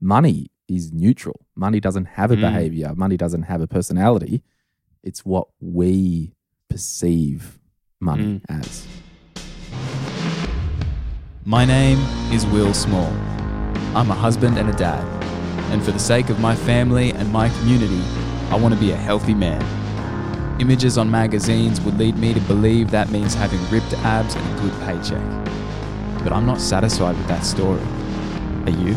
money is neutral. Money doesn't have a Mm. behavior. Money doesn't have a personality. It's what we perceive money Mm. as. My name is Will Small. I'm a husband and a dad. And for the sake of my family and my community, I want to be a healthy man. Images on magazines would lead me to believe that means having ripped abs and a good paycheck. But I'm not satisfied with that story. Are you?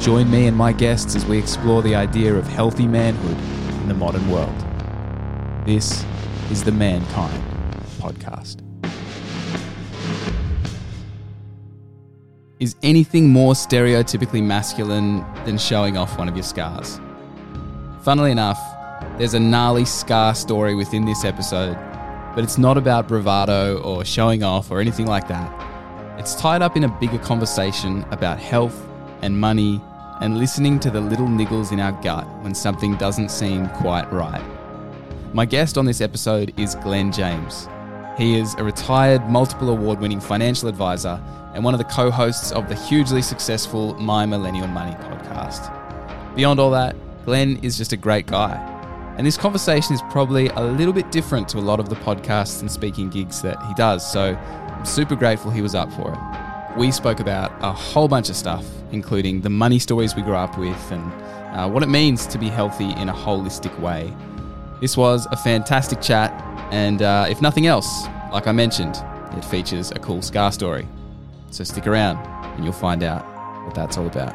Join me and my guests as we explore the idea of healthy manhood in the modern world. This is the Mankind Podcast. Is anything more stereotypically masculine than showing off one of your scars? Funnily enough, there's a gnarly scar story within this episode, but it's not about bravado or showing off or anything like that. It's tied up in a bigger conversation about health and money and listening to the little niggles in our gut when something doesn't seem quite right. My guest on this episode is Glenn James. He is a retired, multiple award winning financial advisor and one of the co hosts of the hugely successful My Millennial Money podcast. Beyond all that, Glenn is just a great guy. And this conversation is probably a little bit different to a lot of the podcasts and speaking gigs that he does, so I'm super grateful he was up for it. We spoke about a whole bunch of stuff, including the money stories we grew up with and uh, what it means to be healthy in a holistic way. This was a fantastic chat, and uh, if nothing else, like I mentioned, it features a cool scar story. So stick around and you'll find out what that's all about.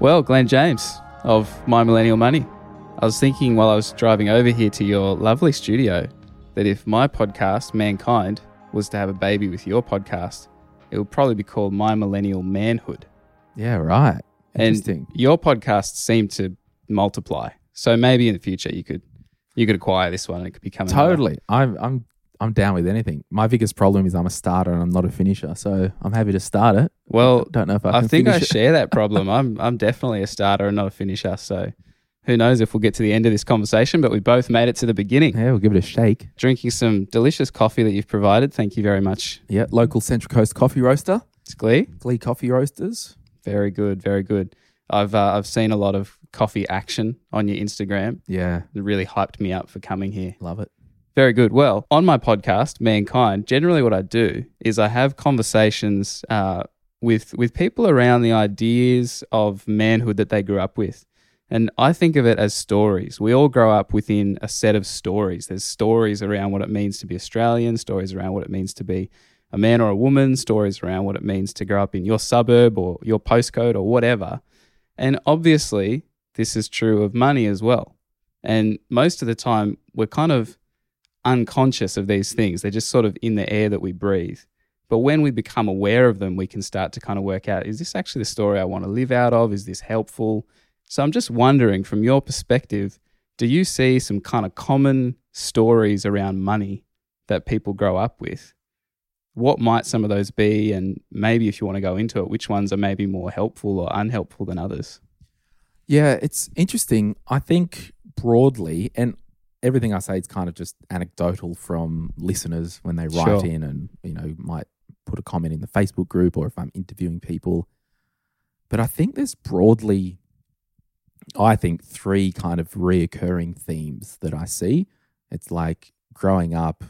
Well, Glenn James of My Millennial Money. I was thinking while I was driving over here to your lovely studio that if my podcast, Mankind, was to have a baby with your podcast, it would probably be called My Millennial Manhood. Yeah, right. Interesting. And your podcasts seem to multiply. So maybe in the future you could you could acquire this one and it could become another- Totally. I'm I'm I'm down with anything. My biggest problem is I'm a starter and I'm not a finisher. So I'm happy to start it. Well, Don't know if I I, think I share that problem. I'm I'm definitely a starter and not a finisher. So who knows if we'll get to the end of this conversation, but we both made it to the beginning. Yeah, we'll give it a shake. Drinking some delicious coffee that you've provided. Thank you very much. Yeah, local Central Coast coffee roaster, It's Glee. Glee Coffee Roasters. Very good, very good. I've uh, I've seen a lot of coffee action on your Instagram. Yeah, It really hyped me up for coming here. love it. Very good. Well, on my podcast, Mankind, generally what I do is I have conversations uh, with with people around the ideas of manhood that they grew up with. And I think of it as stories. We all grow up within a set of stories. There's stories around what it means to be Australian, stories around what it means to be a man or a woman, stories around what it means to grow up in your suburb or your postcode or whatever. And obviously, this is true of money as well. And most of the time, we're kind of unconscious of these things. They're just sort of in the air that we breathe. But when we become aware of them, we can start to kind of work out is this actually the story I want to live out of? Is this helpful? So I'm just wondering, from your perspective, do you see some kind of common stories around money that people grow up with? What might some of those be? And maybe if you want to go into it, which ones are maybe more helpful or unhelpful than others? Yeah, it's interesting. I think broadly, and everything I say is kind of just anecdotal from listeners when they write Sure. in and, you know, might put a comment in the Facebook group or if I'm interviewing people. But I think there's broadly, I think, three kind of reoccurring themes that I see. It's like growing up,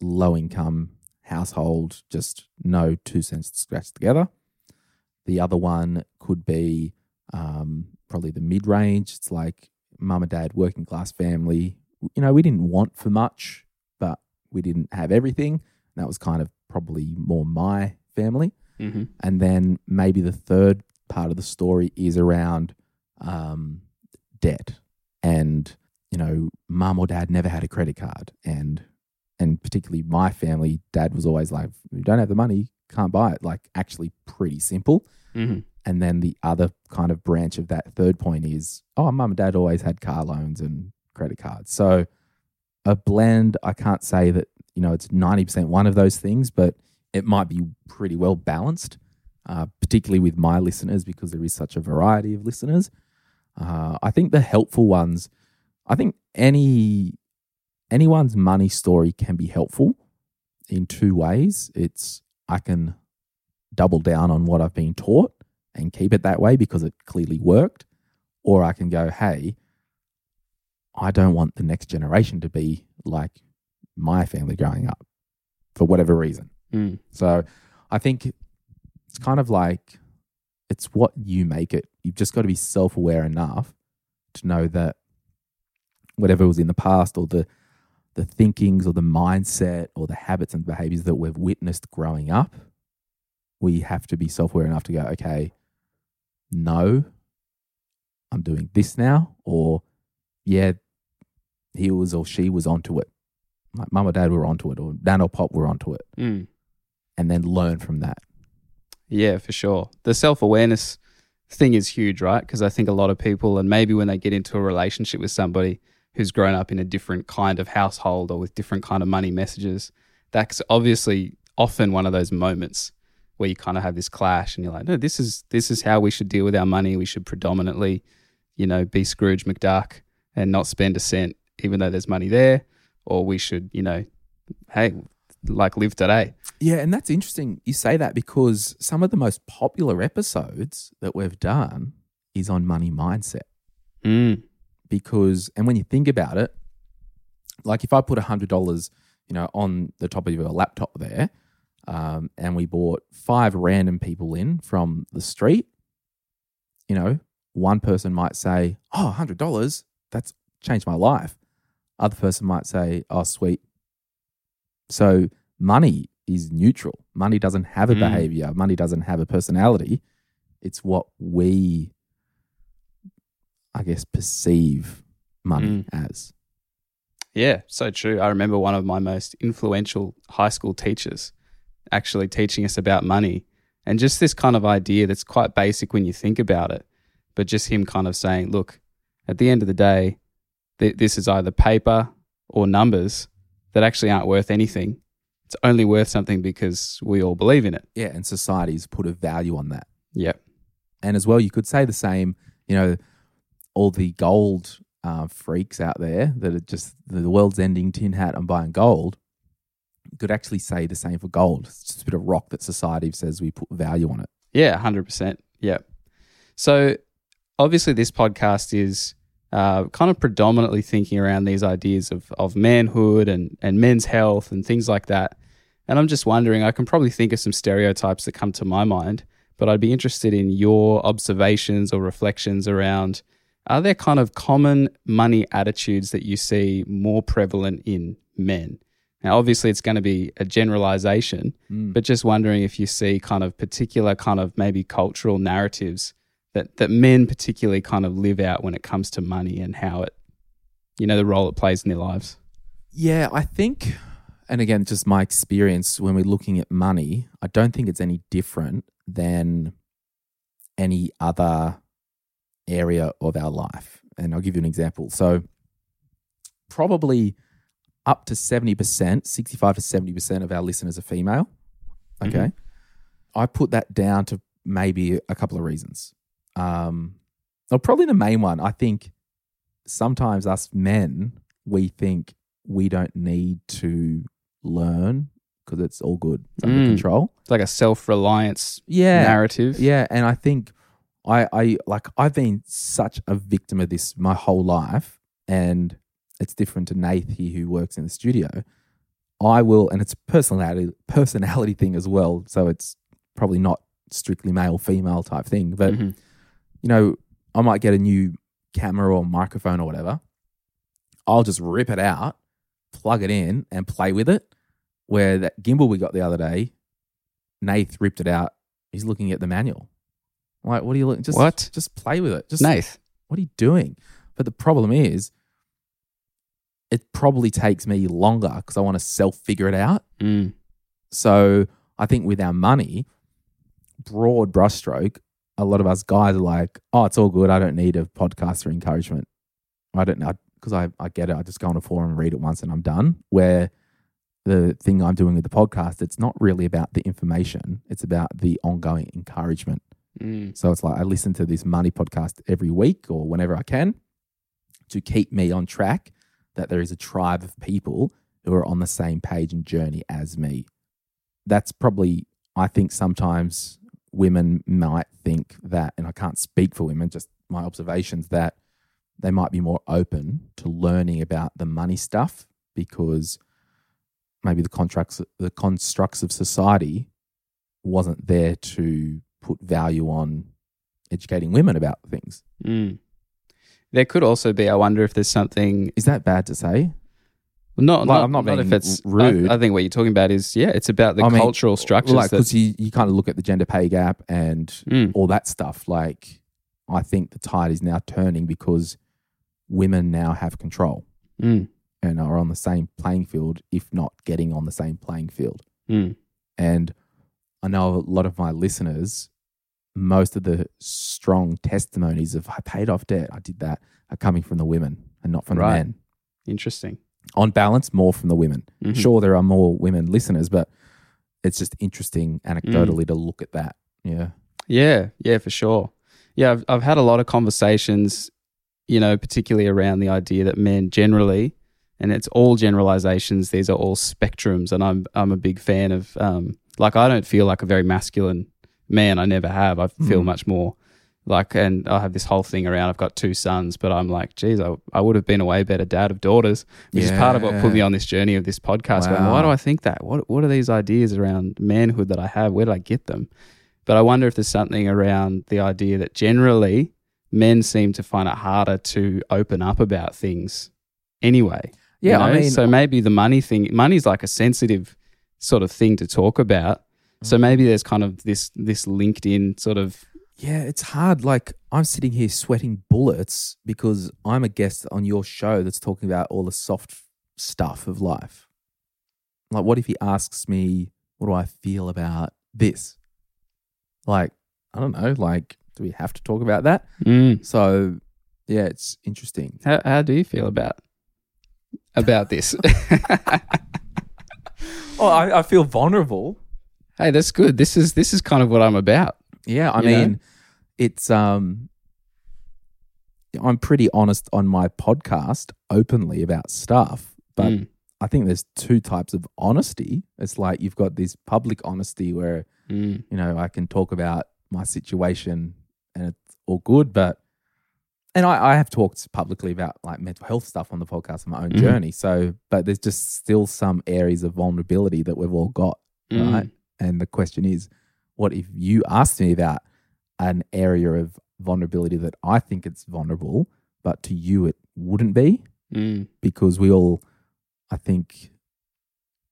low income household, just no two cents to scratch together. The other one could be um, probably the mid range. It's like mum and dad, working class family. You know, we didn't want for much, but we didn't have everything. That was kind of probably more my family. Mm-hmm. And then maybe the third part of the story is around um, debt. And, you know, mum or dad never had a credit card. And, and particularly my family, dad was always like, "If you don't have the money, can't buy it. Like, actually, pretty simple. Mm-hmm. And then the other kind of branch of that third point is, oh, mum and dad always had car loans and credit cards. So a blend, I can't say that, you know, it's 90% one of those things, but it might be pretty well balanced, uh, particularly with my listeners because there is such a variety of listeners. Uh, I think the helpful ones, I think any anyone's money story can be helpful in two ways. It's I can double down on what I've been taught and keep it that way because it clearly worked. Or I can go, hey, I don't want the next generation to be like my family growing up for whatever reason. Mm. So I think it's kind of like it's what you make it. You've just got to be self aware enough to know that whatever was in the past or the the thinkings or the mindset or the habits and behaviors that we've witnessed growing up, we have to be self aware enough to go, okay, no, I'm doing this now, or yeah, he was or she was onto it. My mum or dad were onto it, or nan or pop were onto it, Mm. and then learn from that. Yeah, for sure. The self awareness thing is huge, right? Because I think a lot of people, and maybe when they get into a relationship with somebody who's grown up in a different kind of household or with different kind of money messages, that's obviously often one of those moments where you kind of have this clash, and you're like, no, this is this is how we should deal with our money. We should predominantly, you know, be Scrooge McDuck and not spend a cent, even though there's money there, or we should, you know, hey, like live today. Yeah, and that's interesting you say that because some of the most popular episodes that we've done is on money mindset. Mm. Because, and when you think about it, like if I put $100, you know, on the top of your laptop there, um, and we bought five random people in from the street, you know, one person might say, Oh, $100, that's changed my life. Other person might say, Oh, sweet. So money is neutral. Money doesn't have a Mm. behavior, money doesn't have a personality. It's what we, I guess, perceive money as. Yeah, so true. I remember one of my most influential high school teachers actually teaching us about money and just this kind of idea that's quite basic when you think about it, but just him kind of saying, look, at the end of the day, th- this is either paper or numbers that actually aren't worth anything. It's only worth something because we all believe in it. Yeah, and societies put a value on that. Yeah. And as well, you could say the same, you know, all the gold uh, freaks out there that are just the world's ending tin hat and buying gold could actually say the same for gold. It's just a bit of rock that society says we put value on it. Yeah, hundred percent. Yeah. So obviously, this podcast is uh, kind of predominantly thinking around these ideas of of manhood and and men's health and things like that. And I'm just wondering, I can probably think of some stereotypes that come to my mind, but I'd be interested in your observations or reflections around. Are there kind of common money attitudes that you see more prevalent in men? Now, obviously, it's going to be a generalization, Mm. but just wondering if you see kind of particular kind of maybe cultural narratives that that men particularly kind of live out when it comes to money and how it you know the role it plays in their lives Yeah, I think, and again, just my experience when we're looking at money, I don't think it's any different than any other area of our life. And I'll give you an example. So, probably up to 70%, 65 to 70% of our listeners are female. Mm-hmm. Okay. I put that down to maybe a couple of reasons. Um, or probably the main one, I think sometimes us men, we think we don't need to learn because it's all good, it's under Mm. control. it's like a self-reliance Yeah. narrative Yeah, and I think I I like I've been such a victim of this my whole life, and it's different to Nath here who works in the studio. I will, and it's a personality personality thing as well. So it's probably not strictly male female type thing, but Mhm. You know, I might get a new camera or microphone or whatever. I'll just rip it out, plug it in, and play with it. Where that gimbal we got the other day, Nath ripped it out. He's looking at the manual. I'm like, what are you looking? Just What? Just play with it. Just Nath what are you doing? But the problem is, it probably takes me longer because I want to self figure it out. Mm. So I think with our money, broad brushstroke, a lot of us guys are like, oh, it's all good. I don't need a podcast for encouragement. I don't know because I, I get it. I just go on a forum and read it once and I'm done. Where the thing I'm doing with the podcast, it's not really about the information, it's about the ongoing encouragement. Mm. So it's like I listen to this money podcast every week or whenever I can to keep me on track that there is a tribe of people who are on the same page and journey as me. That's probably, I think, sometimes women might think that, and I can't speak for women, just my observations that they might be more open to learning about the money stuff because maybe the contracts, the constructs of society wasn't there to put value on educating women about things. Mm. There could also be. I wonder if there's something. Is that bad to say? Not, Like, not, I'm not not being if it's rude. I, I think what you're talking about is yeah, it's about the I mean, cultural structures. like because you, you kind of look at the gender pay gap and Mm. all that stuff. Like, I think the tide is now turning because women now have control Mm, and are on the same playing field, if not getting on the same playing field. mm, And I know a lot of my listeners, most of the strong testimonies of I paid off debt, I did that, are coming from the women and not from Right. the men. interesting. On balance, more from the women. Mhm. Sure, there are more women listeners, but it's just interesting Mm. anecdotally to look at that. Yeah. Yeah, yeah, for sure. Yeah, I've, I've had a lot of conversations, you know, particularly around the idea that men generally, and it's all generalizations. These are all spectrums, and I'm I'm a big fan of. Um, like I don't feel like a very masculine man. I never have. I feel Mm. much more like, and I have this whole thing around. I've got two sons, but I'm like, geez, I, I would have been a way better dad of daughters, which is part of what put me on this journey of this podcast. Going, why do I think that? What What are these ideas around manhood that I have? Where did I get them? But I wonder if there's something around the idea that generally men seem to find it harder to open up about things anyway. you Yeah, I mean, so maybe the money thing, money's like a sensitive sort of thing to talk about. So Mm. maybe there's kind of this this linked in sort of yeah, it's hard. Like, I'm sitting here sweating bullets because I'm a guest on your show that's talking about all the soft stuff of life. Like, what if he asks me, what do I feel about this? Like, I don't know. Like, do we have to talk about that? mm, So, yeah, it's interesting. how how do you feel about about this? Oh, I, I feel vulnerable. hey, that's good. This is this is kind of what I'm about. Yeah, I You know? It's um I'm pretty honest on my podcast openly about stuff, but Mm, I think there's two types of honesty. It's like you've got this public honesty where, mm, you know, I can talk about my situation and it's all good, but and I, I have talked publicly about like mental health stuff on the podcast on my own Mhm. journey. So, but there's just still some areas of vulnerability that we've all got. mm. Right. And the question is, what if you asked me about an area of vulnerability that I think it's vulnerable, but to you it wouldn't be? Mm, Because we all, I think,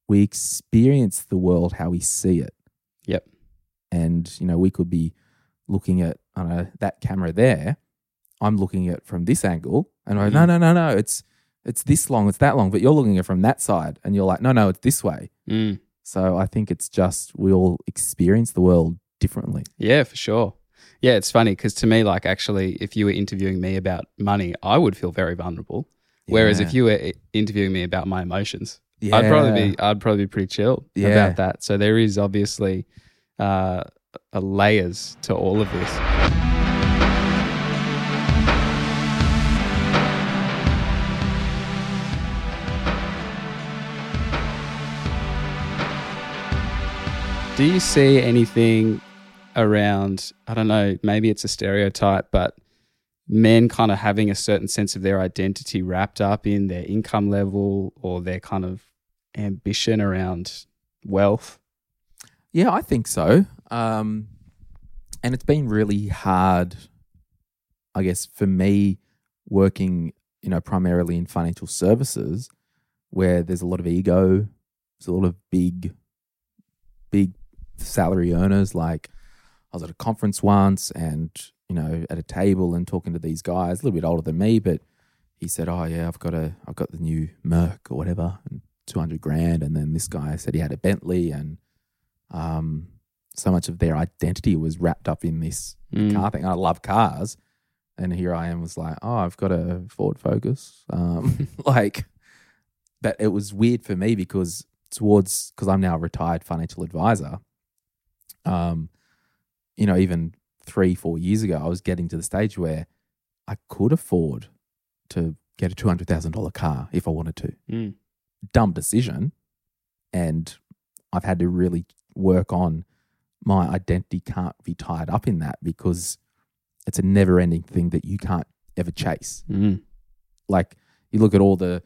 we experience the world how we see it. Yep. And, you know, we could be looking at, I know, that camera there. I'm looking at it from this angle and I go, no, Mm. no, no, no, it's, it's this long, it's that long, but you're looking at it from that side and you're like, no, no, it's this way. mm. So I think it's just we all experience the world differently. Yeah, for sure. Yeah, it's funny because to me, like, actually, if you were interviewing me about money, I would feel very vulnerable. Whereas if you were i- interviewing me about my emotions, yeah. I'd probably be, I'd probably be pretty chill Yeah. about that. So there is obviously uh, a layers to all of this. Do you see anything around, I don't know, maybe it's a stereotype, but men kind of having a certain sense of their identity wrapped up in their income level or their kind of ambition around wealth? Yeah, I think so. Um, and it's been really hard, I guess, for me working, you know, primarily in financial services, where there's a lot of ego, there's a lot of big, big salary earners. Like I was at a conference once, and you know, at a table and talking to these guys, a little bit older than me, but he said, "Oh yeah, I've got a, I've got the new Merc or whatever, and two hundred grand." And then this guy said he had a Bentley, and um, so much of their identity was wrapped up in this Mm. car thing. I love cars, and here I am was like, "Oh, I've got a Ford Focus," um, like. But it was weird for me because towards because I'm now a retired financial advisor. Um, you know, even three, four years ago, I was getting to the stage where I could afford to get a two hundred thousand dollar car if I wanted to. Mm. Dumb decision, and I've had to really work on my identity can't be tied up in that because it's a never ending thing that you can't ever chase. Mm. Like you look at all the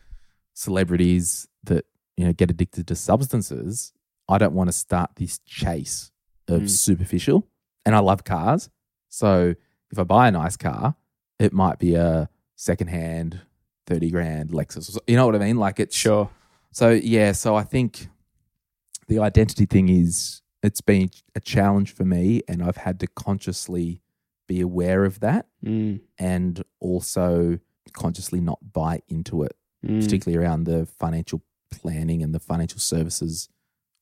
celebrities that, you know, get addicted to substances. I don't want to start this chase of Mm. superficial. And I love cars. So if I buy a nice car, it might be a secondhand 30 grand Lexus. You know what I mean? Like it's Sure. so yeah, so I think the identity thing is it's been a challenge for me and I've had to consciously be aware of that Mm. and also consciously not buy into it, Mm. particularly around the financial planning and the financial services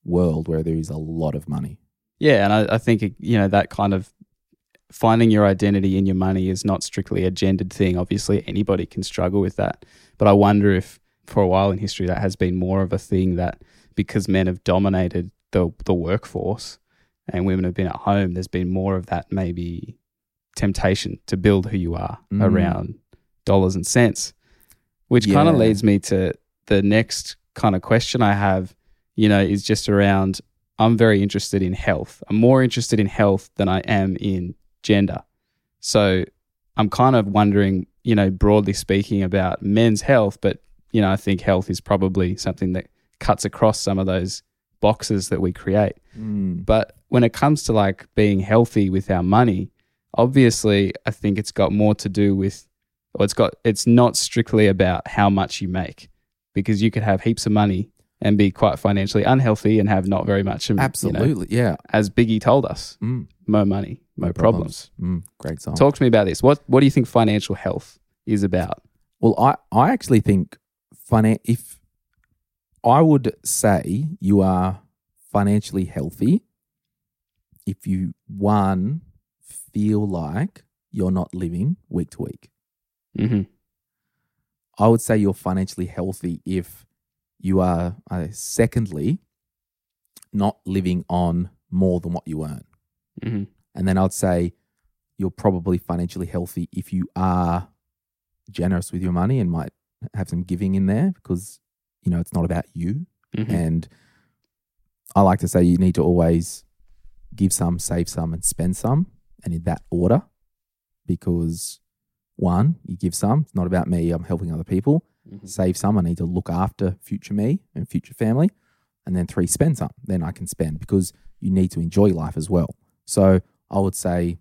world where there is a lot of money. Yeah, and I, I think you know that kind of finding your identity in your money is not strictly a gendered thing. Obviously, anybody can struggle with that, but I wonder if for a while in history that has been more of a thing that because men have dominated the the workforce and women have been at home, there's been more of that maybe temptation to build who you are Mm. around dollars and cents, which kind of leads me to the next kind of question I have. You know, is just around I'm very interested in health. I'm more interested in health than I am in gender. So I'm kind of wondering, you know, broadly speaking about men's health, but, you know, I think health is probably something that cuts across some of those boxes that we create. Mm. But when it comes to like being healthy with our money, obviously I think it's got more to do with or it's got it's not strictly about how much you make because you could have heaps of money and be quite financially unhealthy and have not very much. you know, Absolutely. yeah. as Biggie told us, Mm. more money, more No problems. Mm. Great song. Talk to me about this. What What do you think financial health is about? Well, I, I actually think finan- if I would say you are financially healthy if you one feel like you're not living week to week. Mm-hmm. I would say you're financially healthy if you are uh, secondly not living on more than what you earn. Mm-hmm. And then I'd say you're probably financially healthy if you are generous with your money and might have some giving in there because, you know, it's not about you. Mm-hmm. And I like to say you need to always give some, save some, and spend some, and in that order because one, you give some, it's not about me, I'm helping other people. Mhm. Save some, I need to look after future me and future family. And then three, spend some, then I can spend because you need to enjoy life as well. So I would say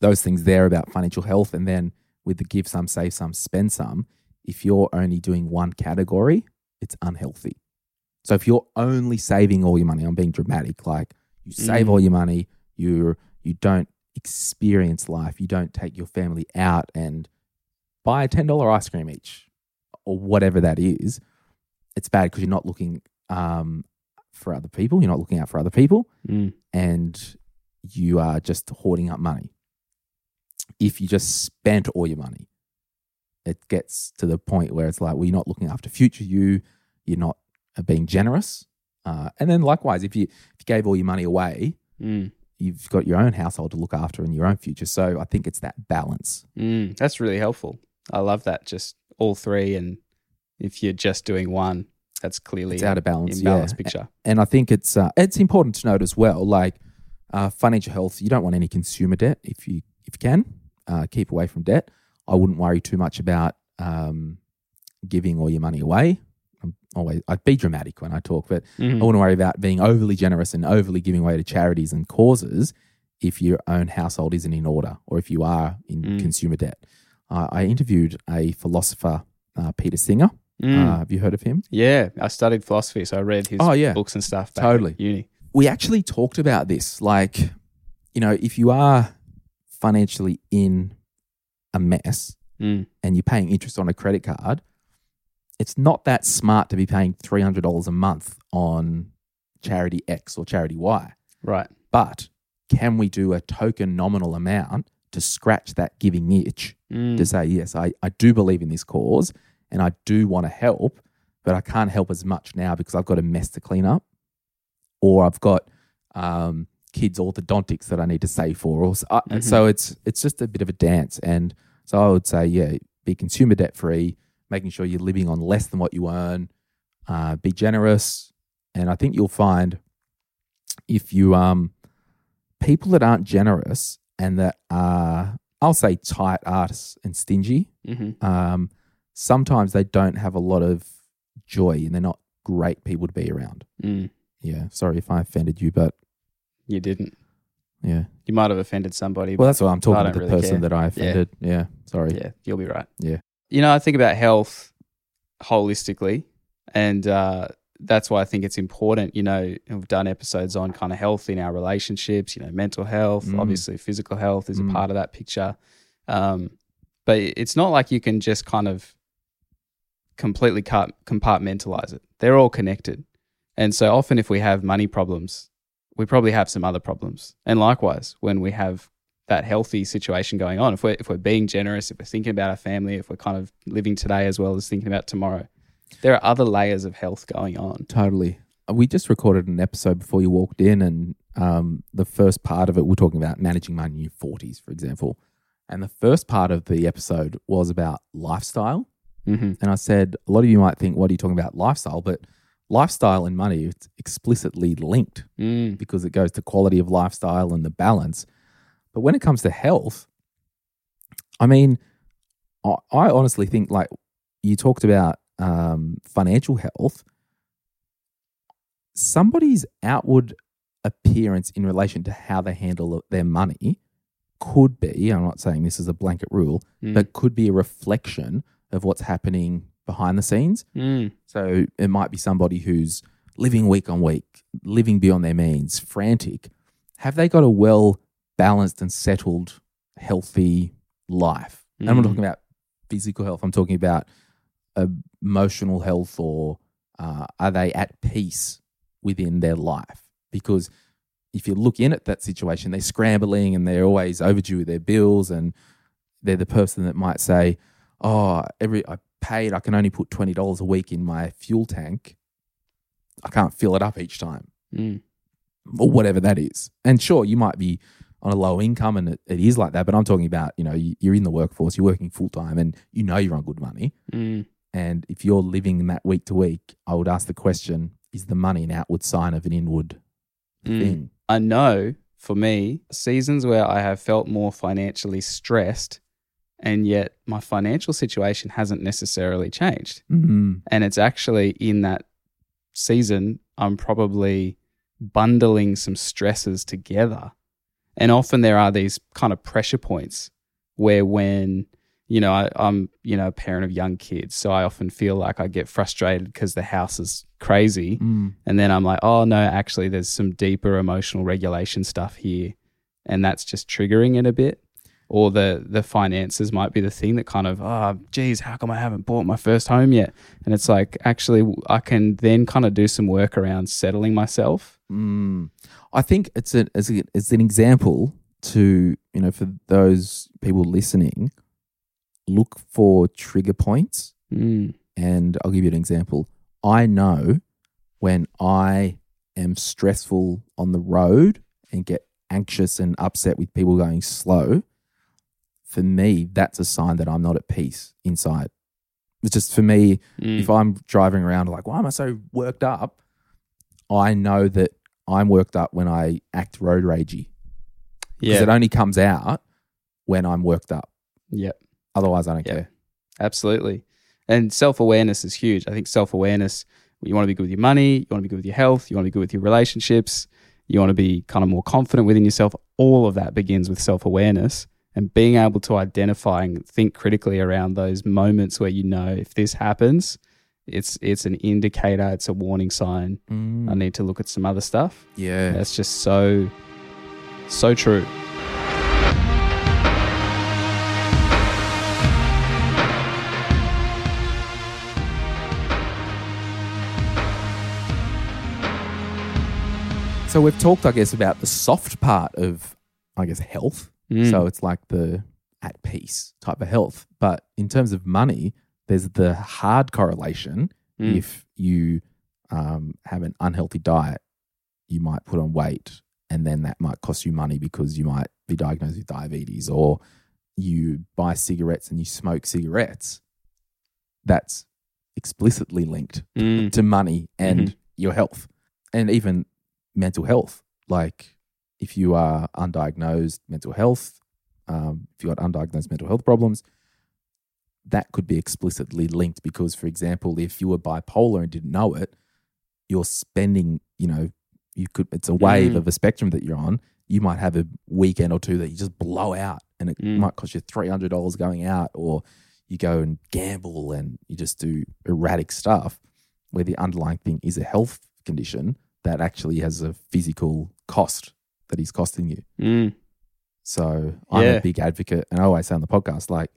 those things there about financial health. And then with the give some, save some, spend some, if you're only doing one category, it's unhealthy. So if you're only saving all your money, I'm being dramatic, like you save Mm. all your money, you you don't experience life, you don't take your family out and buy a ten dollar ice cream each, or whatever that is, it's bad because you're not looking um, for other people, you're not looking out for other people, Mm. and you are just hoarding up money. If you just spent all your money, it gets to the point where it's like, well, you're not looking after future you, you're not uh, being generous. Uh, and then likewise, if you if you gave all your money away, Mm. you've got your own household to look after and your own future. So I think it's that balance. Mm. That's really helpful. I love that. Just all three, and if you're just doing one, that's clearly It's out of balance, imbalance yeah. picture. And I think it's uh, it's important to note as well, like uh, financial health. You don't want any consumer debt if you if you can uh, keep away from debt. I wouldn't worry too much about um, giving all your money away. I'm always I'd be dramatic when I talk, but Mhm. I wouldn't worry about being overly generous and overly giving away to charities and causes if your own household isn't in order or if you are in Mm. consumer debt. Uh, I interviewed a philosopher, uh, Peter Singer. Mm. Uh, have you heard of him? yeah, I studied philosophy, so I read his Oh, yeah. books and stuff. Back Totally. at uni. we actually talked about this. Like, you know, if you are financially in a mess Mm. and you're paying interest on a credit card, it's not that smart to be paying $300 a month on charity X or charity Y. Right. But can we do a token nominal amount to scratch that giving itch Mm. to say, yes, I, I do believe in this cause and I do want to help, but I can't help as much now because I've got a mess to clean up or I've got um, kids orthodontics that I need to save for. Or, so, uh, Mhm. so it's, it's just a bit of a dance. And so I would say, yeah, be consumer debt free, making sure you're living on less than what you earn, uh, be generous. And I think you'll find if you, um, people that aren't generous and that are, I'll say, tight artists and stingy, Mm-hmm. um, sometimes they don't have a lot of joy and they're not great people to be around. Mm, Yeah. Sorry if I offended you, but you didn't. yeah. You might have offended somebody. Well, that's what I'm talking to the really person care. that I offended. Yeah. Sorry. yeah, you'll be right. Yeah. You know, I think about health holistically, and uh, that's why I think it's important. You know, we've done episodes on kind of health in our relationships. You know, mental health, Mm. obviously, physical health is Mm. a part of that picture. Um, but it's not like you can just kind of completely compartmentalize it. They're all connected, and so often if we have money problems, we probably have some other problems. And likewise, when we have that healthy situation going on, if we're if we're being generous, if we're thinking about our family, if we're kind of living today as well as thinking about tomorrow, there are other layers of health going on. Totally. Uh, We just recorded an episode before you walked in, and um, the first part of it, we're talking about managing money in your 40s, for example. And the first part of the episode was about lifestyle. Mm-hmm. And I said, a lot of you might think, what are you talking about? Lifestyle. But lifestyle and money, it's explicitly linked Mm. because it goes to quality of lifestyle and the balance. But when it comes to health, I mean, I, I honestly think like you talked about um, financial health, somebody's outward appearance in relation to how they handle their money could be, I'm not saying this is a blanket rule, Mm. but could be a reflection of what's happening behind the scenes. Mm. So it might be somebody who's living week on week, living beyond their means, frantic. Have they got a well balanced and settled, healthy life? And I'm not Mm. talking about physical health, I'm talking about emotional health or uh, are they at peace within their life? Because if you look in at that situation, they're scrambling and they're always overdue with their bills, and they're the person that might say, "Oh, every I paid, I can only put twenty dollars a week in my fuel tank. I can't fill it up each time, Mm. or whatever that is." And sure, you might be on a low income, and it, it is like that. But I'm talking about, you know, you- you're in the workforce, you're working full time, and you know you're on good money. Mm. And if you're living in that week to week, I would ask the question: Is the money an outward sign of an inward Mm. thing? I know for me, seasons where I have felt more financially stressed, and yet my financial situation hasn't necessarily changed. Mm-hmm. And it's actually in that season, I'm probably bundling some stresses together. And often there are these kind of pressure points where when, you know, I, I'm, you know, a parent of young kids. So I often feel like I get frustrated because the house is crazy. Mm. And then I'm like, oh no, actually, there's some deeper emotional regulation stuff here, and that's just triggering it a bit. Or the the finances might be the thing that kind of, oh, geez, how come I haven't bought my first home yet? And it's like, actually, I can then kind of do some work around settling myself. Mm. I think it's a, it's, a, it's an example to you know for those people listening. Look for trigger points, Mm. and I'll give you an example. I know when I am stressful on the road and get anxious and upset with people going slow. For me, that's a sign that I'm not at peace inside. It's just for me, Mm. if I'm driving around like, why am I so worked up? I know that I'm worked up when I act road ragey because yeah, it only comes out when I'm worked up. yeah, Otherwise, I don't Yeah. care. absolutely. And self awareness is huge. I think self awareness. You want to be good with your money. You want to be good with your health. You want to be good with your relationships. You want to be kind of more confident within yourself. All of that begins with self awareness and being able to identify and think critically around those moments where you know if this happens, it's it's an indicator. It's a warning sign. I mm. need to look at some other stuff. yeah. That's just so so true. So we've talked, I guess, about the soft part of, I guess, health. Mm. So it's like the at peace type of health. But in terms of money, there's the hard correlation. Mm. If you um, have an unhealthy diet, you might put on weight, and then that might cost you money because you might be diagnosed with diabetes, or you buy cigarettes and you smoke cigarettes. That's explicitly linked Mm. to money and your health, and even mental health. Like if you are undiagnosed mental health, um, if you've got undiagnosed mental health problems, that could be explicitly linked because, for example, if you were bipolar and didn't know it, you're spending, you know, you could, it's a wave Mm. of a spectrum that you're on. You might have a weekend or two that you just blow out and it Mm. might cost you $300 going out, or you go and gamble and you just do erratic stuff where the underlying thing is a health condition that actually has a physical cost that he's costing you. Mm. So I'm Yeah. a big advocate, and I always say on the podcast, like,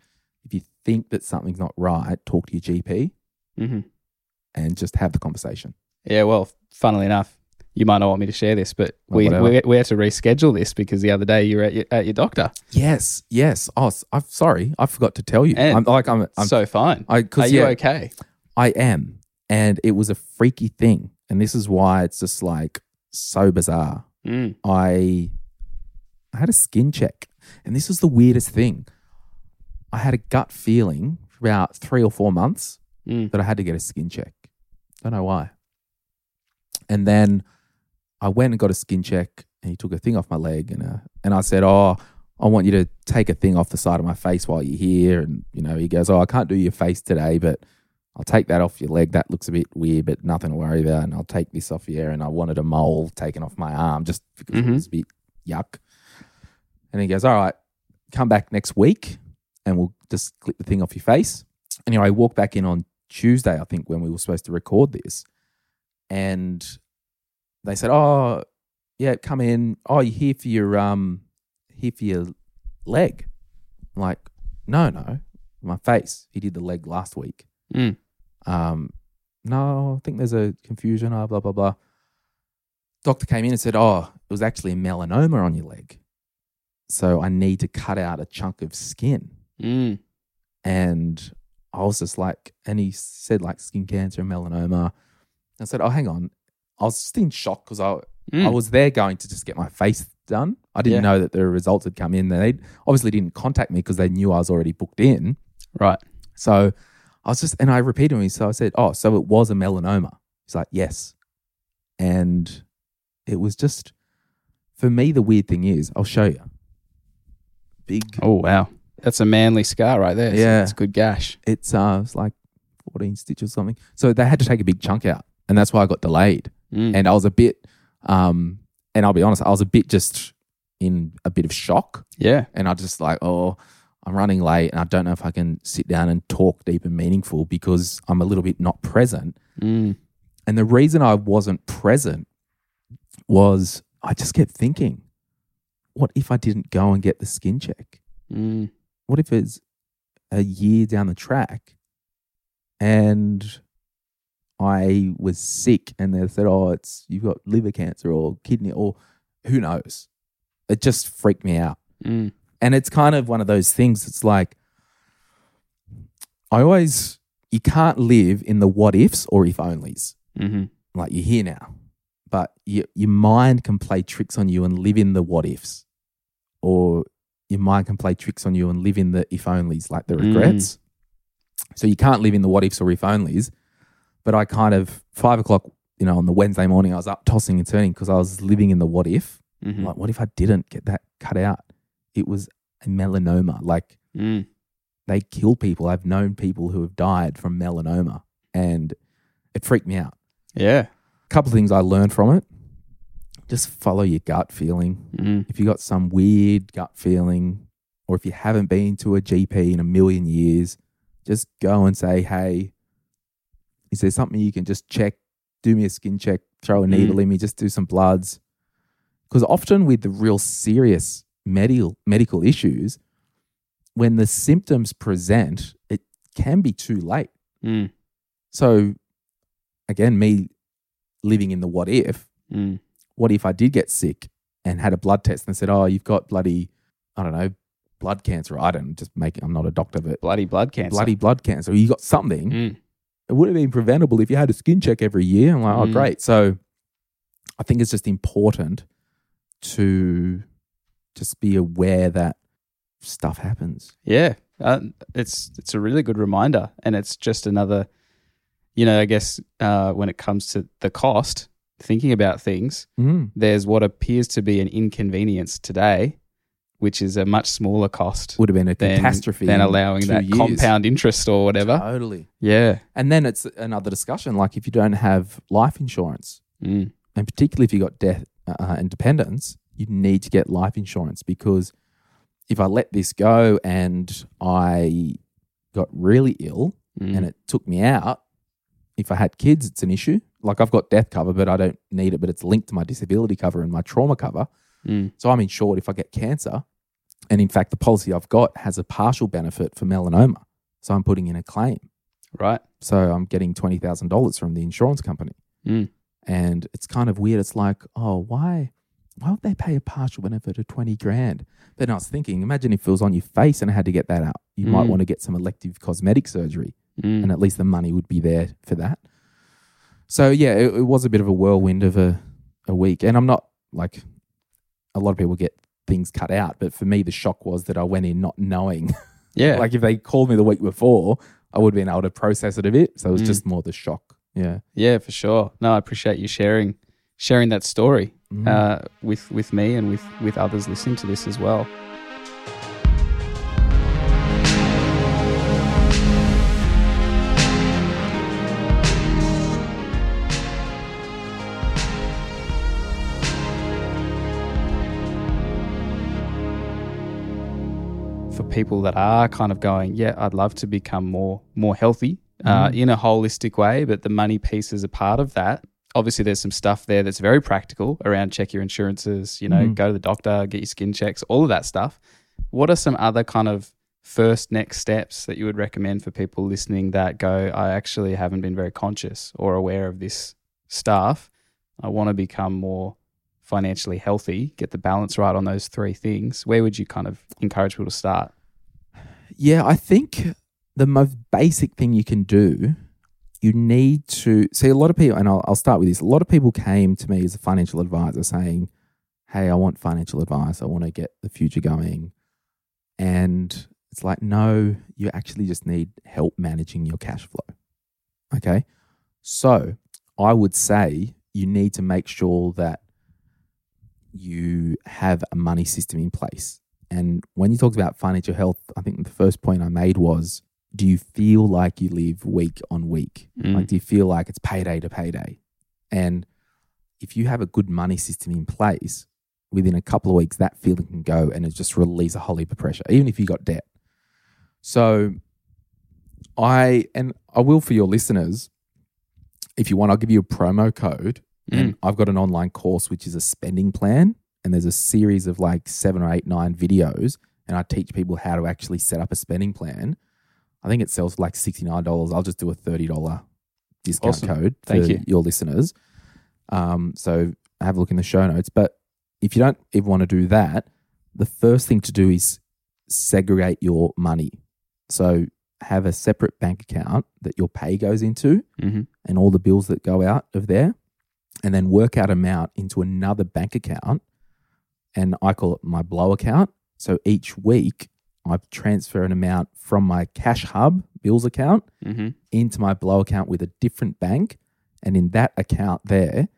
if you think that something's not right, talk to your GP hmm and just have the conversation. Yeah, well, funnily enough, you might not want me to share this, but Well, we, whatever. we we had to reschedule this because the other day you were at your, at your doctor. Yes, yes. Oh, I'm sorry, I forgot to tell you. And I'm like, I'm, I'm so fine. I Are because you yeah, okay? I am, and it was a freaky thing, and this is why it's just like so bizarre. Mm. I I had a skin check, and this was the weirdest thing. I had a gut feeling for about three or four months Mm. that I had to get a skin check. Don't know why. And then I went and got a skin check, and he took a thing off my leg, and uh, and I said, "Oh, I want you to take a thing off the side of my face while you're here." And you know, he goes, "Oh, I can't do your face today, but I'll take that off your leg. That looks a bit weird, but nothing to worry about. And I'll take this off your And I wanted a mole taken off my arm just because it Mhm. was a bit yuck. And he goes, All right, come back next week and we'll just clip the thing off your face. Anyway, I walked back in on Tuesday, I think, when we were supposed to record this. And they said, Oh, yeah, come in. Oh, you're here for your um here for your leg. I'm like, no, no, my face. He did the leg last week. Mm. Um, no, I think there's a confusion. Oh, blah blah blah. Doctor came in and said, "Oh, it was actually a melanoma on your leg, so I need to cut out a chunk of skin." Mm. And I was just like, and he said like skin cancer and melanoma. I said, "Oh, hang on." I was just in shock because I Mm. I was there going to just get my face done. I didn't Yeah. know that the results had come in. They obviously didn't contact me because they knew I was already booked in. right. So I was just, and I repeated to him. So I said, "Oh, so it was a melanoma." He's like, "Yes," and it was just for me. The weird thing is, I'll show you. Big. Oh wow, that's a manly scar right there. Yeah. it's a good gash. It's uh, it's like fourteen stitches or something. So they had to take a big chunk out, and that's why I got delayed. Mm. And I was a bit, um, and I'll be honest, I was a bit just in a bit of shock. yeah. and I just like, oh, I'm running late, and I don't know if I can sit down and talk deep and meaningful because I'm a little bit not present. Mm. And the reason I wasn't present was I just kept thinking, what if I didn't go and get the skin check? Mm. What if it's a year down the track and I was sick and they said, oh, it's you've got liver cancer or kidney or who knows? It just freaked me out. Mm. And it's kind of one of those things. It's like, I always, you can't live in the what ifs or if onlys. hmm Like you're here now, but you, your mind can play tricks on you and live in the what ifs, or your mind can play tricks on you and live in the if onlys, like the Mm. regrets. So you can't live in the what ifs or if onlys. But I kind of five o'clock, you know, on the Wednesday morning, I was up tossing and turning because I was living in the what if. hmm Like, what if I didn't get that cut out? It was a melanoma. Like Mm. they kill people. I've known people who have died from melanoma, and it freaked me out. Yeah. A couple of things I learned from it: just follow your gut feeling. Mm. If you got some weird gut feeling, or if you haven't been to a GP in a million years, just go and say, "Hey, is there something you can just check? Do me a skin check. Throw a needle in me. Just do some bloods." Because often with the real serious medical medical issues, when the symptoms present, it can be too late. Mm. So, again, me living in the what if, Mm. what if I did get sick and had a blood test and said, oh, you've got bloody, I don't know, blood cancer. I don't just make I'm not a doctor, but Bloody blood cancer. bloody blood cancer. You got something. Mm. It would have been preventable if you had a skin check every year. I'm like, oh, Mm. great. So, I think it's just important to just be aware that stuff happens. Yeah, uh, it's it's a really good reminder, and it's just another, you know, I guess uh, when it comes to the cost, thinking about things, Mm. there's what appears to be an inconvenience today, which is a much smaller cost Would have been a than, catastrophe. than allowing that years. compound interest or whatever. Totally. Yeah. And then it's another discussion. Like if you don't have life insurance, Mm. and particularly if you got death uh, and dependents, you need to get life insurance because if I let this go and I got really ill Mm. and it took me out, if I had kids, it's an issue. Like I've got death cover, but I don't need it, but it's linked to my disability cover and my trauma cover. Mm. So I'm insured if I get cancer. And in fact, the policy I've got has a partial benefit for melanoma. So I'm putting in a claim. Right. So I'm getting $20,000 from the insurance company. Mm. And it's kind of weird. It's like, oh, why? Why would they pay a partial benefit of 20 grand? Then I was thinking, imagine if it was on your face and I had to get that out. You might Mm. want to get some elective cosmetic surgery Mm. and at least the money would be there for that. So yeah, it, it was a bit of a whirlwind of a, a week. And I'm not like a lot of people get things cut out, but for me the shock was that I went in not knowing. yeah. like if they called me the week before, I would have been able to process it a bit. So it was Mm. just more the shock. Yeah. yeah, for sure. No, I appreciate you sharing sharing that story Mhm. uh, with with me and with with others listening to this as well. For people that are kind of going, yeah, I'd love to become more more healthy uh, Mhm. in a holistic way, but the money piece is a part of that. Obviously, there's some stuff there that's very practical around check your insurances, you know, Mhm. go to the doctor, get your skin checks, all of that stuff. What are some other kind of first next steps that you would recommend for people listening that go, I actually haven't been very conscious or aware of this stuff. I want to become more financially healthy, get the balance right on those three things. Where would you kind of encourage people to start? Yeah, I think the most basic thing you can do, you need to see a lot of people, and I'll, I'll start with this. A lot of people came to me as a financial advisor saying, Hey, I want financial advice. I want to get the future going. And it's like, no, you actually just need help managing your cash flow. Okay. So I would say you need to make sure that you have a money system in place. And when you talked about financial health, I think the first point I made was do you feel like you live week on week? Mm. Like, do you feel like it's payday to payday? And if you have a good money system in place, within a couple of weeks, that feeling can go and it just release a whole heap of pressure, even if you got debt. So, I, and I will for your listeners, if you want, I'll give you a promo code. And I've got an online course which is a spending plan. And there's a series of like seven or eight, nine videos. And I teach people how to actually set up a spending plan. I think it sells for like $69. I'll just do a $30 discount Awesome. code for Thank you. your listeners. Um, so have a look in the show notes. But if you don't even want to do that, the first thing to do is segregate your money. So have a separate bank account that your pay goes into Mm-hmm. and all the bills that go out of there, and then work out amount into another bank account. And I call it my blow account. So each week I transfer an amount from my cash hub bills account Mm-hmm. into my blow account with a different bank. And in that account there,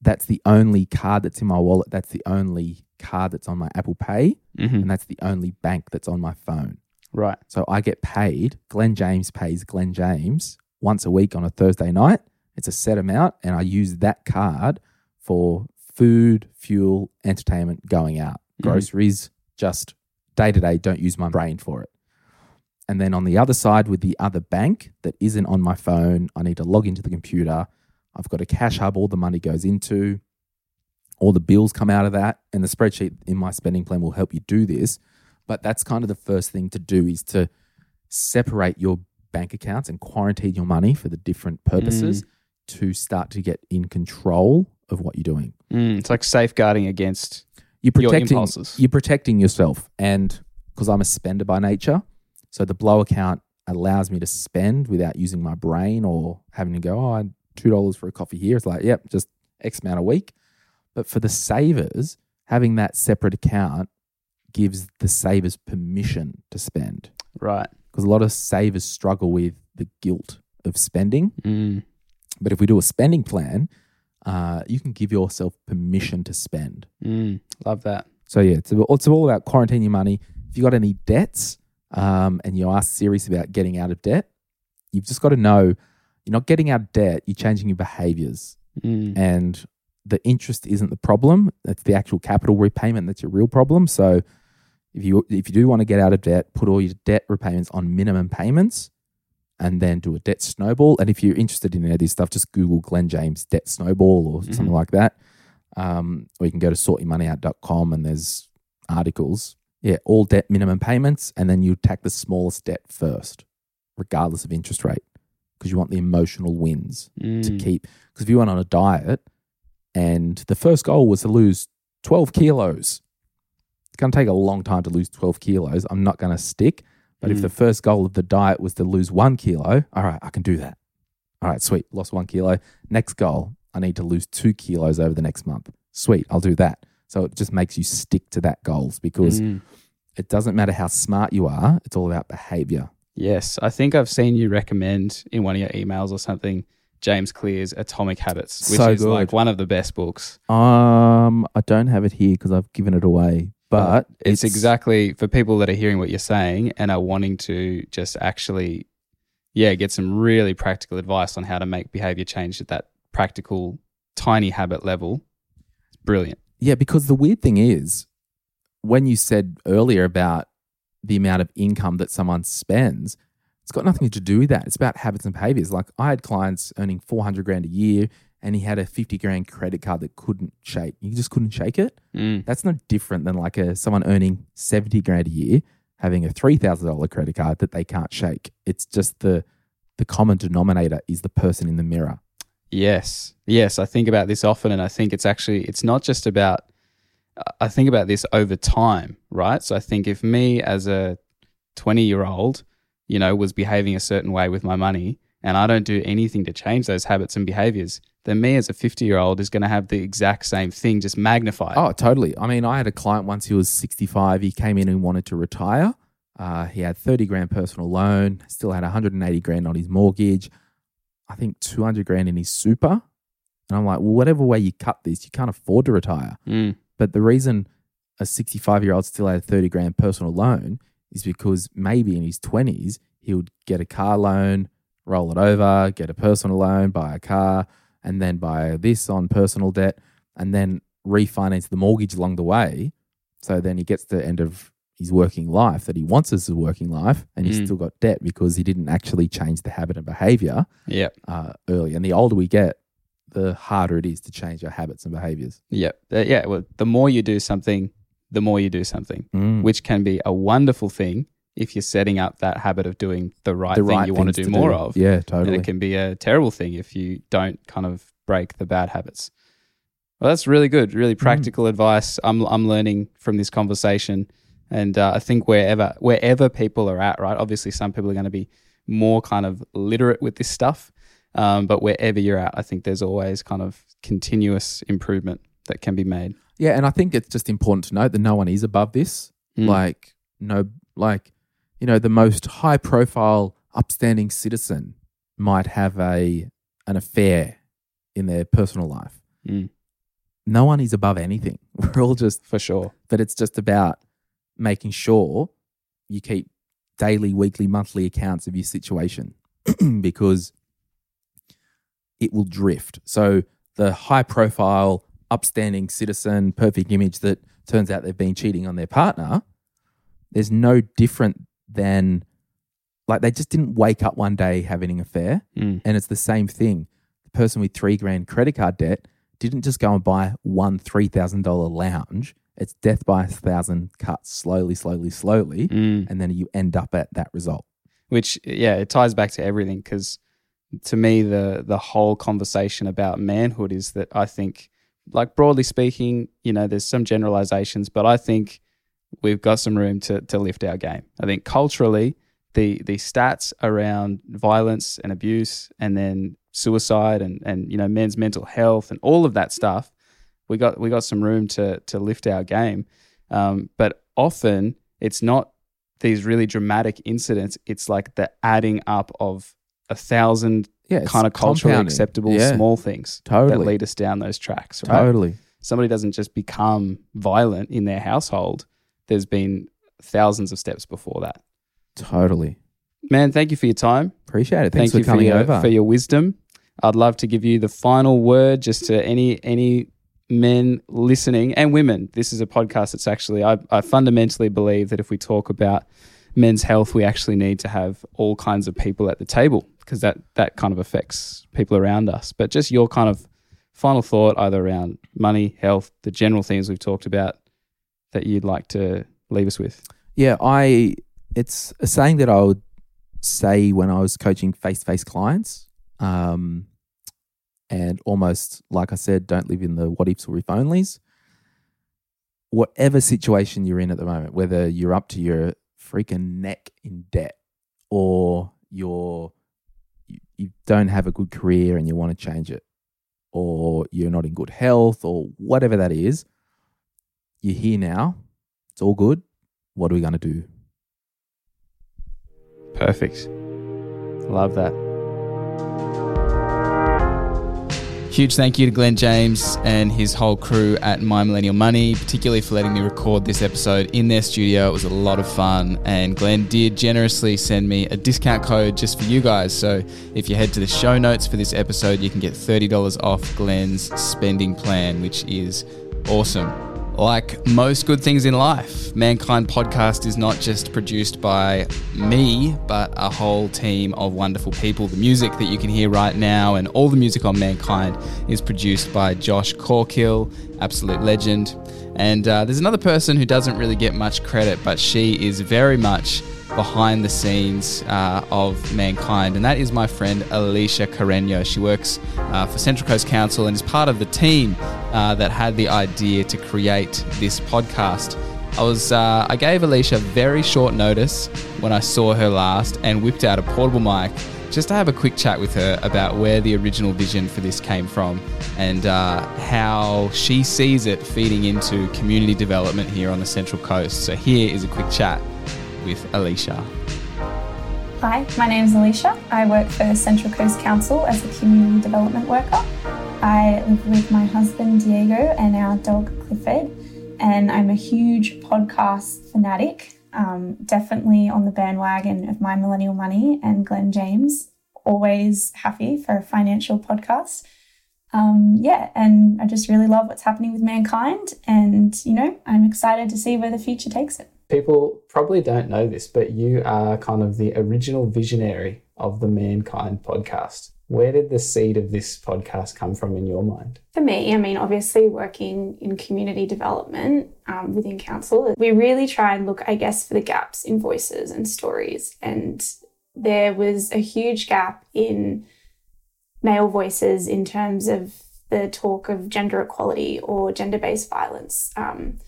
that's the only card that's in my wallet. That's the only card that's on my Apple Pay. Mm-hmm. And that's the only bank that's on my phone. Right. So I get paid. Glenn James pays Glenn James once a week on a Thursday night. It's a set amount, and I use that card for food, fuel, entertainment, going out, Mhm. groceries, just day to day. Don't use my brain for it. And then on the other side, with the other bank that isn't on my phone, I need to log into the computer. I've got a cash hub, all the money goes into, all the bills come out of that. And the spreadsheet in my spending plan will help you do this. But that's kind of the first thing to do is to separate your bank accounts and quarantine your money for the different purposes to start to get in control of what you're doing. Mm, it's like safeguarding against You're your protecting impulses. you're protecting yourself and because I'm a spender by nature, so the blow account allows me to spend without using my brain or having to go, oh, two dollars for a coffee here. It's like, yep, just X amount a week. But for the savers, having that separate account gives the savers permission to spend. right. Because a lot of savers struggle with the guilt of spending. Mm. But if we do a spending plan, uh, you can give yourself permission to spend. Mm, love that. So yeah, it's, it's all about quarantining your money. If you got any debts um, and you are serious about getting out of debt, you've just got to know you're not getting out of debt. You're changing your behaviors, Mm. and the interest isn't the problem. It's the actual capital repayment that's your real problem. So if you if you do want to get out of debt, put all your debt repayments on minimum payments, and then do a debt snowball. And if you're interested in any of this stuff, just Google Glenn James debt snowball or something Mhm. like that. Um, or you can go to sortyourmoneyout.com and there's articles. Yeah, all debt minimum payments, and then you attack the smallest debt first, regardless of interest rate, because you want the emotional wins to Mm. keep. Because if you went on a diet and the first goal was to lose 12 kilos, it's going to take a long time to lose 12 kilos. I'm not going to stick. But if Mm. the first goal of the diet was to lose one kilo, all right, I can do that. All right, sweet. Lost one kilo. Next goal, I need to lose two kilos over the next month. Sweet, I'll do that. So it just makes you stick to that goals because Mm. it doesn't matter how smart you are, it's all about behavior. Yes, I think I've seen you recommend in one of your emails or something James Clear's Atomic Habits, which So is like one of the best books. Um, I don't have it here because I've given it away, but it's, exactly for people that are hearing what you're saying and are wanting to just actually, yeah, get some really practical advice on how to make behavior change at that practical, tiny habit level. It's brilliant. Yeah, because the weird thing is, when you said earlier about the amount of income that someone spends, it's got nothing to do with that. It's about habits and behaviors. Like I had clients earning 400 grand a year and he had a 50 grand credit card that couldn't shake. You just couldn't shake it. Mm. That's no different than like a someone earning 70 grand a year having a $3,000 credit card that they can't shake. It's just the the common denominator is the person in the mirror. Yes. Yes. I think about this often and I think it's actually, it's not just about, I think about this over time, right? So I think if me as a 20 year old, you know, was behaving a certain way with my money and I don't do anything to change those habits and behaviors, then me as a 50 year old is going to have the exact same thing, just magnified. Oh, totally. I mean, I had a client once, he was 65. He came in and wanted to retire. Uh, he had 30 grand personal loan, still had 180 grand on his mortgage, I think 200 grand in his super. And I'm like, well, whatever way you cut this, you can't afford to retire. Mm. But the reason a 65 year old still had 30 grand personal loan is because maybe in his 20s, he would get a car loan, roll it over, get a personal loan, buy a car, and then buy this on personal debt, and then refinance the mortgage along the way. So then he gets to the end of his working life that he wants as a working life, and he's Mm. still got debt because he didn't actually change the habit and behavior Yep. uh, early. And the older we get, the harder it is to change our habits and behaviors. Yep. Uh, yeah. Well, the more you do something, the more you do something, Mm. which can be a wonderful thing if you're setting up that habit of doing the right the thing right you want to do more of. Yeah, totally. And it can be a terrible thing if you don't kind of break the bad habits. Well, that's really good, really practical advice. I'm I'm learning from this conversation, and uh, I think wherever wherever people are at, right? Obviously, some people are going to be more kind of literate with this stuff, um, but wherever you're at, I think there's always kind of continuous improvement that can be made. Yeah, and I think it's just important to note that no one is above this. Mm. Like no, like you know, the most high profile, upstanding citizen might have a an affair in their personal life. Mm. No one is above anything. We're all just, for sure. but it's just about making sure you keep daily, weekly, monthly accounts of your situation because it will drift. So the high profile, upstanding citizen, perfect image that turns out they've been cheating on their partner, there's no different than like they just didn't wake up one day having an affair. Mm. And it's the same thing. The person with three grand credit card debt didn't just go and buy one $3,000 lounge. It's death by a thousand cuts slowly, slowly, slowly. Mm. And then you end up at that result. which yeah it ties back to everything because to me the the whole conversation about manhood is that i think like broadly speaking you know there's some generalizations but i think we've got some room to to lift our game i think culturally the the stats around violence and abuse and then suicide and and you know men's mental health and all of that stuff we got we got some room to to lift our game um, but often it's not these really dramatic incidents, it's like the adding up of a thousand Yeah, kind of culturally acceptable Yeah. small things that lead us down those tracks, right? Totally. Somebody doesn't just become violent in their household. There's been thousands of steps before that. Totally. Man, thank you for your time. Appreciate it. Thanks thank you for coming for your, over. for your wisdom. I'd love to give you the final word just to any any men listening and women. This is a podcast that's actually I, I fundamentally believe that if we talk about men's health, we actually need to have all kinds of people at the table because that that kind of affects people around us. But just your kind of final thought either around money, health, the general things we've talked about that you'd like to leave us with. Yeah, I it's a saying that I would say when I was coaching face to face clients. Um, and almost like I said, don't live in the what ifs or if onlys. Whatever situation you're in at the moment, whether you're up to your freaking neck in debt or you're you, you don't have a good career and you want to change it, or you're not in good health, or whatever that is, you're here now. It's all good. What are we going to do? Perfect. Love that. Huge thank you to Glenn James and his whole crew at My Millennial Money, particularly for letting me record this episode in their studio. It was a lot of fun. And Glenn did generously send me a discount code just for you guys. So if you head to the show notes for this episode, you can get $30 off Glenn's spending plan, which is awesome. Like most good things in life, Mankind Podcast is not just produced by me, but a whole team of wonderful people. The music that you can hear right now and all the music on Mankind is produced by Josh Corkill, absolute legend. And uh, there's another person who doesn't really get much credit, but she is very much behind the scenes uh, of mankind, and that is my friend Alicia Carreño. She works uh, for Central Coast Council and is part of the team uh, that had the idea to create this podcast. I was uh, I gave Alicia very short notice when I saw her last and whipped out a portable mic just to have a quick chat with her about where the original vision for this came from and uh, how she sees it feeding into community development here on the Central Coast. So here is a quick chat with Alicia. Hi, my name is Alicia. I work for Central Coast Council as a community development worker. I live with my husband Diego and our dog Clifford, and I'm a huge podcast fanatic. Um, definitely on the bandwagon of My Millennial Money and Glenn James. Always happy for a financial podcast. Um, yeah, and I just really love what's happening with mankind, and you know, I'm excited to see where the future takes it. People probably don't know this, but you are kind of the original visionary of the Mankind podcast. Where did the seed of this podcast come from in your mind? For me, I mean, obviously working in community development um, within council, we really try and look, I guess, for the gaps in voices and stories. And there was a huge gap in male voices in terms of the talk of gender equality or gender based violence. Um,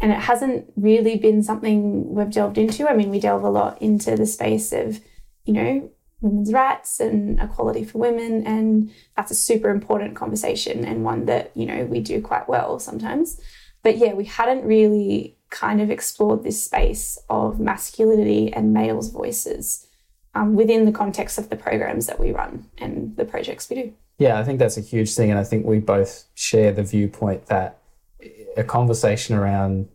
and it hasn't really been something we've delved into. I mean, we delve a lot into the space of, you know, women's rights and equality for women. And that's a super important conversation and one that, you know, we do quite well sometimes. But yeah, we hadn't really kind of explored this space of masculinity and males' voices um, within the context of the programs that we run and the projects we do. Yeah, I think that's a huge thing. And I think we both share the viewpoint that a conversation around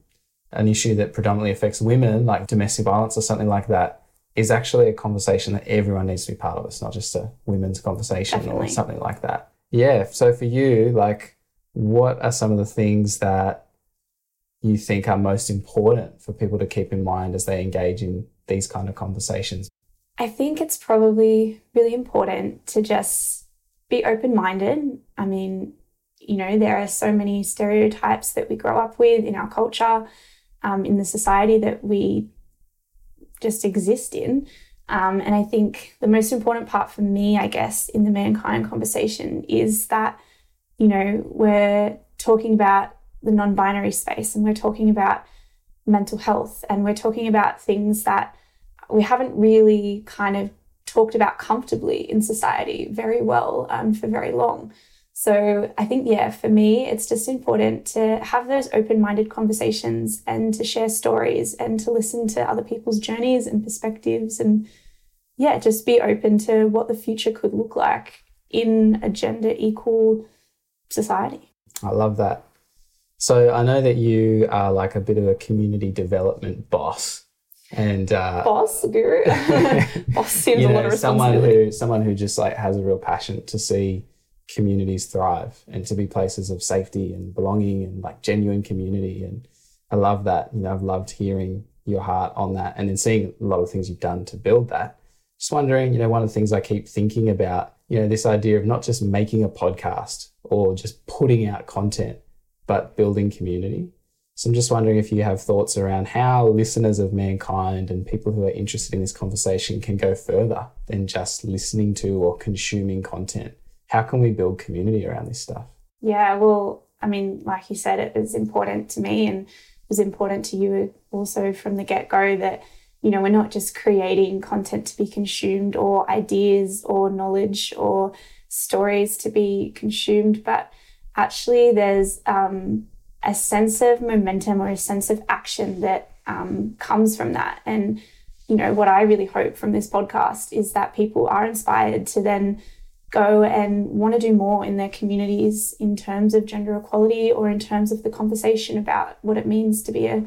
an issue that predominantly affects women, like domestic violence or something like that, is actually a conversation that everyone needs to be part of. It's not just a women's conversation Definitely. or something like that. Yeah. So for you, like, what are some of the things that you think are most important for people to keep in mind as they engage in these kind of conversations? I think it's probably really important to just be open minded. I mean, you know, there are so many stereotypes that we grow up with in our culture, um, in the society that we just exist in. Um, and I think the most important part for me, I guess, in the mankind conversation is that, you know, we're talking about the non binary space and we're talking about mental health and we're talking about things that we haven't really kind of talked about comfortably in society very well um, for very long. So I think, yeah, for me, it's just important to have those open minded conversations and to share stories and to listen to other people's journeys and perspectives. And yeah, just be open to what the future could look like in a gender equal society. I love that. So I know that you are like a bit of a community development boss. And uh, boss guru, boss seems you a lot know, of someone who someone who just like has a real passion to see communities thrive and to be places of safety and belonging and like genuine community. And I love that. You know, I've loved hearing your heart on that and then seeing a lot of things you've done to build that. Just wondering, you know, one of the things I keep thinking about, you know, this idea of not just making a podcast or just putting out content, but building community. So I'm just wondering if you have thoughts around how listeners of mankind and people who are interested in this conversation can go further than just listening to or consuming content. How can we build community around this stuff? Yeah, well, I mean, like you said, it was important to me and it was important to you also from the get go that, you know, we're not just creating content to be consumed or ideas or knowledge or stories to be consumed, but actually there's um, a sense of momentum or a sense of action that um, comes from that. And, you know, what I really hope from this podcast is that people are inspired to then go and want to do more in their communities in terms of gender equality or in terms of the conversation about what it means to be a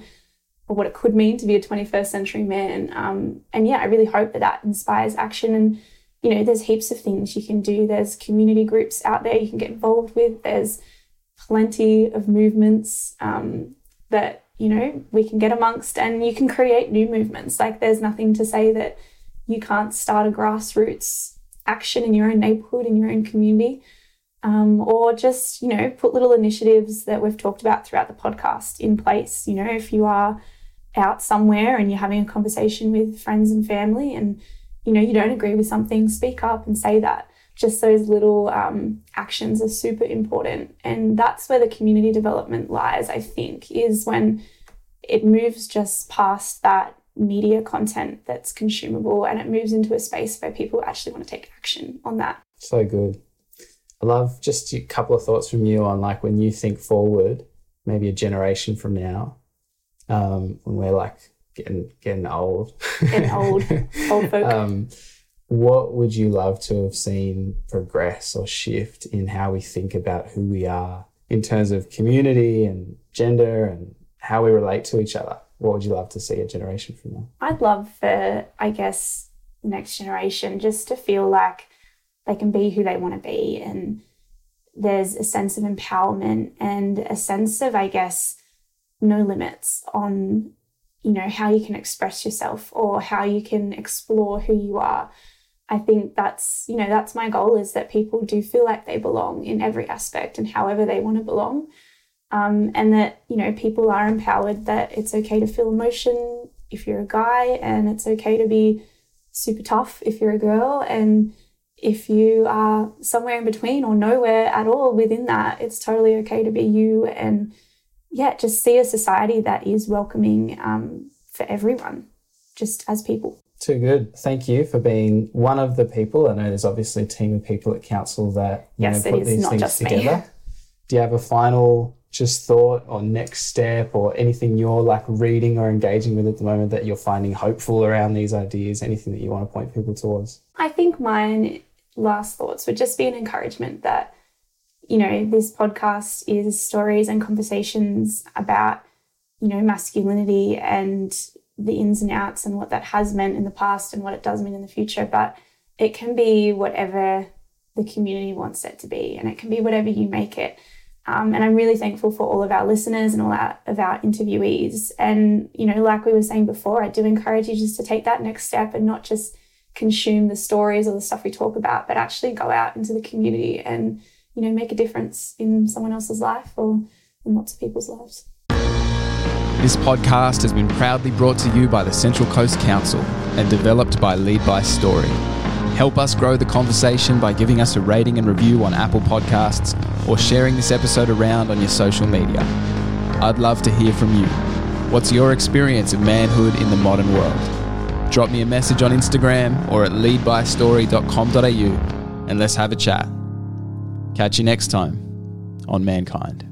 or what it could mean to be a 21st century man. Um, and yeah i really hope that that inspires action and you know there's heaps of things you can do. There's community groups out there you can get involved with. There's plenty of movements um, that you know we can get amongst and you can create new movements. Like there's nothing to say that you can't start a grassroots action in your own neighborhood, in your own community, um, or just, you know, put little initiatives that we've talked about throughout the podcast in place. You know, if you are out somewhere and you're having a conversation with friends and family and, you know, you don't agree with something, speak up and say that. Just those little um, actions are super important. And that's where the community development lies, I think, is when it moves just past that media content that's consumable and it moves into a space where people actually want to take action on that. So good. I love just a couple of thoughts from you on like when you think forward, maybe a generation from now, um, when we're like getting getting old, Getting old, old folk. um, what would you love to have seen progress or shift in how we think about who we are in terms of community and gender and how we relate to each other? What would you love to see a generation from now? I'd love for, I guess, next generation just to feel like they can be who they want to be. And there's a sense of empowerment and a sense of, I guess, no limits on, you know, how you can express yourself or how you can explore who you are. I think that's, you know, that's my goal is that people do feel like they belong in every aspect and however they want to belong. Um, and that you know people are empowered that it's okay to feel emotion if you're a guy and it's okay to be super tough if you're a girl and if you are somewhere in between or nowhere at all within that it's totally okay to be you and yeah just see a society that is welcoming um, for everyone just as people Too good. Thank you for being one of the people. I know there's obviously a team of people at council that you Yes, know, put these not things just me. together. Do you have a final just thought or next step or anything you're like reading or engaging with at the moment that you're finding hopeful around these ideas? Anything that you want to point people towards? I think mine last thoughts would just be an encouragement that, you know, this podcast is stories and conversations about, you know, masculinity and the ins and outs and what that has meant in the past and what it does mean in the future. But it can be whatever the community wants it to be, and it can be whatever you make it. Um, and I'm really thankful for all of our listeners and all our, of our interviewees. And, you know, like we were saying before, I do encourage you just to take that next step and not just consume the stories or the stuff we talk about, but actually go out into the community and, you know, make a difference in someone else's life or in lots of people's lives. This podcast has been proudly brought to you by the Central Coast Council and developed by Lead by Story. Help us grow the conversation by giving us a rating and review on Apple Podcasts or sharing this episode around on your social media. I'd love to hear from you. What's your experience of manhood in the modern world? Drop me a message on Instagram or at leadbystory.com.au and let's have a chat. Catch you next time on Mankind.